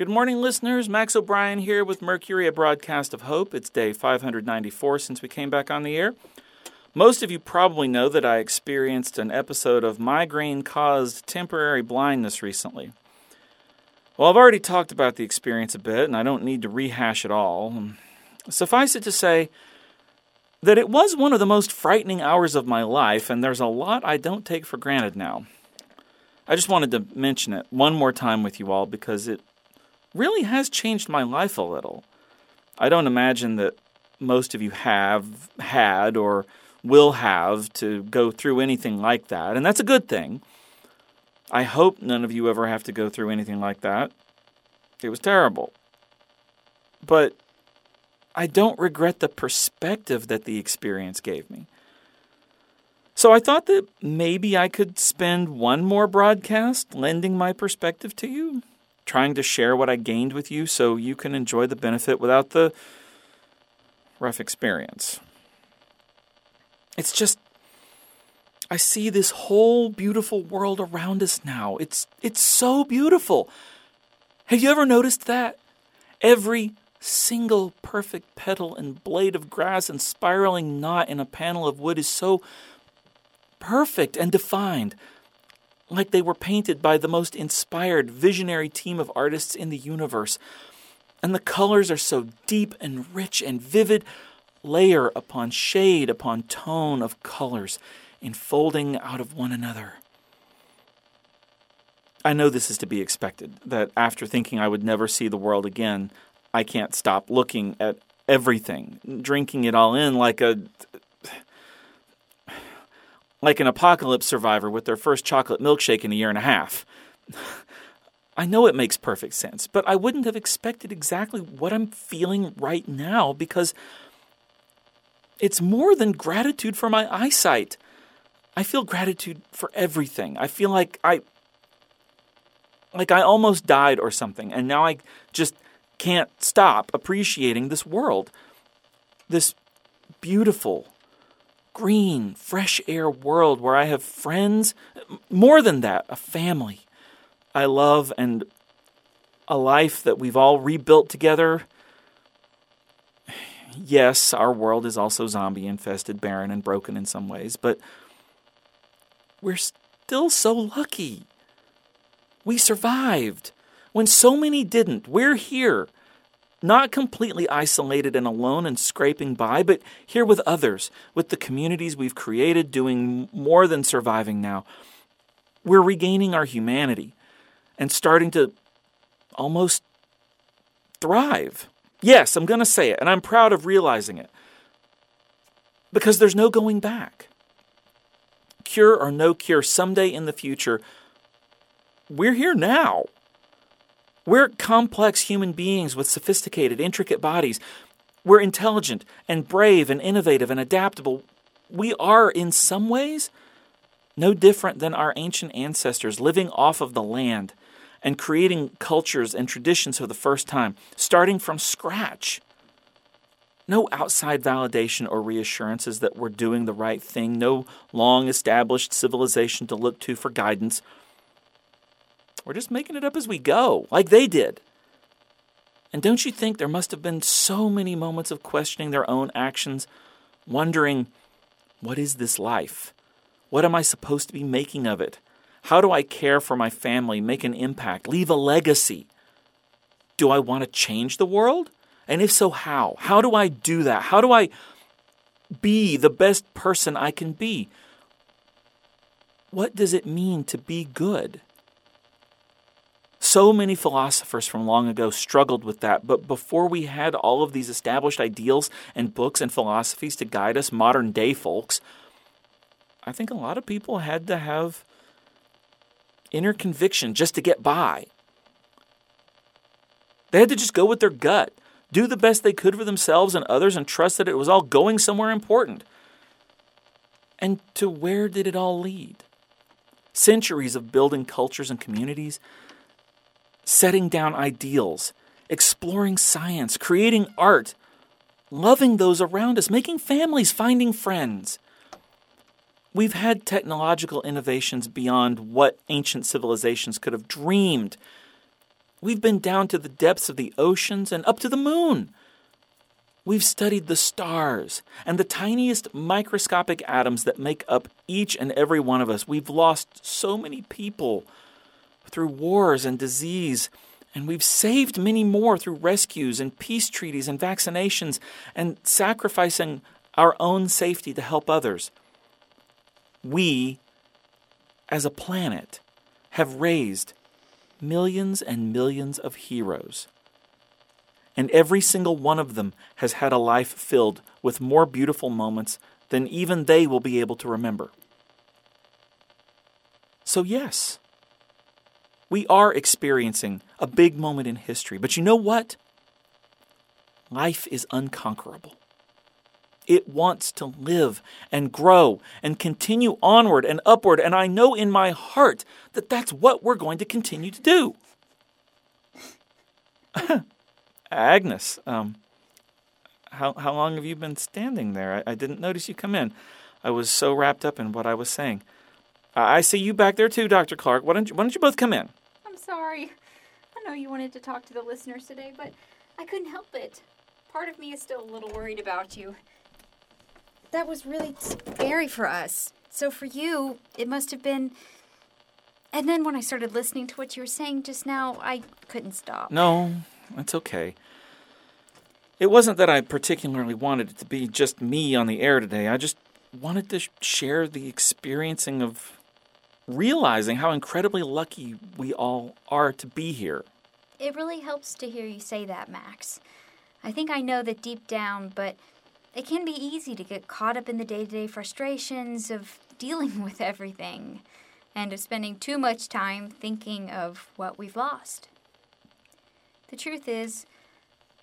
Good morning, listeners. Max O'Brien here with Mercury, a broadcast of hope. It's day 594 since we came back on the air. Most of you probably know that I experienced an episode of migraine caused temporary blindness recently. Well, I've already talked about the experience a bit, and I don't need to rehash it all. Suffice it to say that it was one of the most frightening hours of my life, and there's a lot I don't take for granted now. I just wanted to mention it one more time with you all because it really has changed my life a little. I don't imagine that most of you have had or will have to go through anything like that, and that's a good thing. I hope none of you ever have to go through anything like that. It was terrible. But I don't regret the perspective that the experience gave me. So I thought that maybe I could spend one more broadcast lending my perspective to you trying to share what I gained with you so you can enjoy the benefit without the rough experience. It's just I see this whole beautiful world around us now. It's it's so beautiful. Have you ever noticed that? Every single perfect petal and blade of grass and spiraling knot in a panel of wood is so perfect and defined like they were painted by the most inspired, visionary team of artists in the universe. And the colors are so deep and rich and vivid, layer upon shade upon tone of colors, enfolding out of one another. I know this is to be expected, that after thinking I would never see the world again, I can't stop looking at everything, drinking it all in like a like an apocalypse survivor with their first chocolate milkshake in a year and a half. I know it makes perfect sense, but I wouldn't have expected exactly what I'm feeling right now because it's more than gratitude for my eyesight. I feel gratitude for everything. I feel like I like I almost died or something and now I just can't stop appreciating this world. This beautiful green, fresh air world where I have friends, more than that, a family I love and a life that we've all rebuilt together. Yes, our world is also zombie infested, barren, and broken in some ways, but we're still so lucky. We survived when so many didn't. We're here not completely isolated and alone and scraping by, but here with others, with the communities we've created, doing more than surviving now. We're regaining our humanity and starting to almost thrive. Yes, I'm going to say it, and I'm proud of realizing it because there's no going back. Cure or no cure, someday in the future, we're here now. We're complex human beings with sophisticated, intricate bodies. We're intelligent and brave and innovative and adaptable. We are, in some ways, no different than our ancient ancestors living off of the land and creating cultures and traditions for the first time, starting from scratch. No outside validation or reassurances that we're doing the right thing, no long established civilization to look to for guidance we're just making it up as we go, like they did. And don't you think there must have been so many moments of questioning their own actions, wondering, what is this life? What am I supposed to be making of it? How do I care for my family, make an impact, leave a legacy? Do I want to change the world? And if so, how? How do I do that? How do I be the best person I can be? What does it mean to be good? So many philosophers from long ago struggled with that, but before we had all of these established ideals and books and philosophies to guide us, modern day folks, I think a lot of people had to have inner conviction just to get by. They had to just go with their gut, do the best they could for themselves and others, and trust that it was all going somewhere important. And to where did it all lead? Centuries of building cultures and communities setting down ideals, exploring science, creating art, loving those around us, making families, finding friends. We've had technological innovations beyond what ancient civilizations could have dreamed. We've been down to the depths of the oceans and up to the moon. We've studied the stars and the tiniest microscopic atoms that make up each and every one of us. We've lost so many people through wars and disease, and we've saved many more through rescues and peace treaties and vaccinations and sacrificing our own safety to help others. We, as a planet, have raised millions and millions of heroes and every single one of them has had a life filled with more beautiful moments than even they will be able to remember. So, yes, we are experiencing a big moment in history, but you know what? Life is unconquerable. It wants to live and grow and continue onward and upward, and I know in my heart that that's what we're going to continue to do. Agnes, um, how, how long have you been standing there? I, I, didn't notice you come in. I was so wrapped up in what I was saying. Uh, I see you back there too, Dr. Clark. Why don't, you, why don't you both come in? Sorry. I know you wanted to talk to the listeners today, but I couldn't help it. Part of me is still a little worried about you. That was really scary for us. So for you, it must have been. And then when I started listening to what you were saying just now, I couldn't stop. No, it's okay. It wasn't that I particularly wanted it to be just me on the air today. I just wanted to share the experiencing of realizing how incredibly lucky we all are to be here. It really helps to hear you say that, Max. I think I know that deep down, but it can be easy to get caught up in the day to day frustrations of dealing with everything and of spending too much time thinking of what we've lost. The truth is,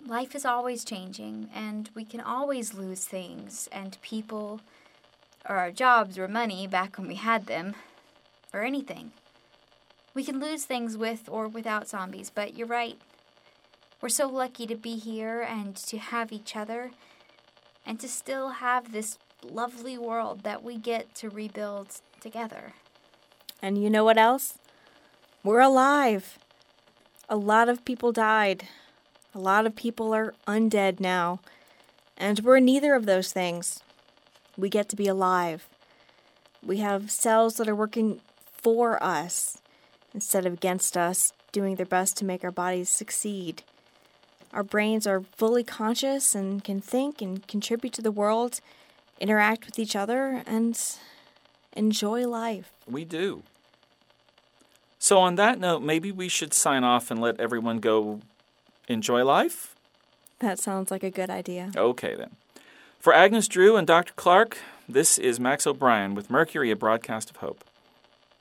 life is always changing, and we can always lose things and people, or our jobs or money back when we had them, or anything. We can lose things with or without zombies, but you're right. We're so lucky to be here and to have each other and to still have this lovely world that we get to rebuild together. And you know what else? We're alive. A lot of people died. A lot of people are undead now. And we're neither of those things. We get to be alive. We have cells that are working for us instead of against us, doing their best to make our bodies succeed. Our brains are fully conscious and can think and contribute to the world, interact with each other, and enjoy life. We do. So, on that note, maybe we should sign off and let everyone go enjoy life? That sounds like a good idea. Okay, then. For Agnes Drew and Dr. Clark, this is Max O'Brien with Mercury, a broadcast of hope.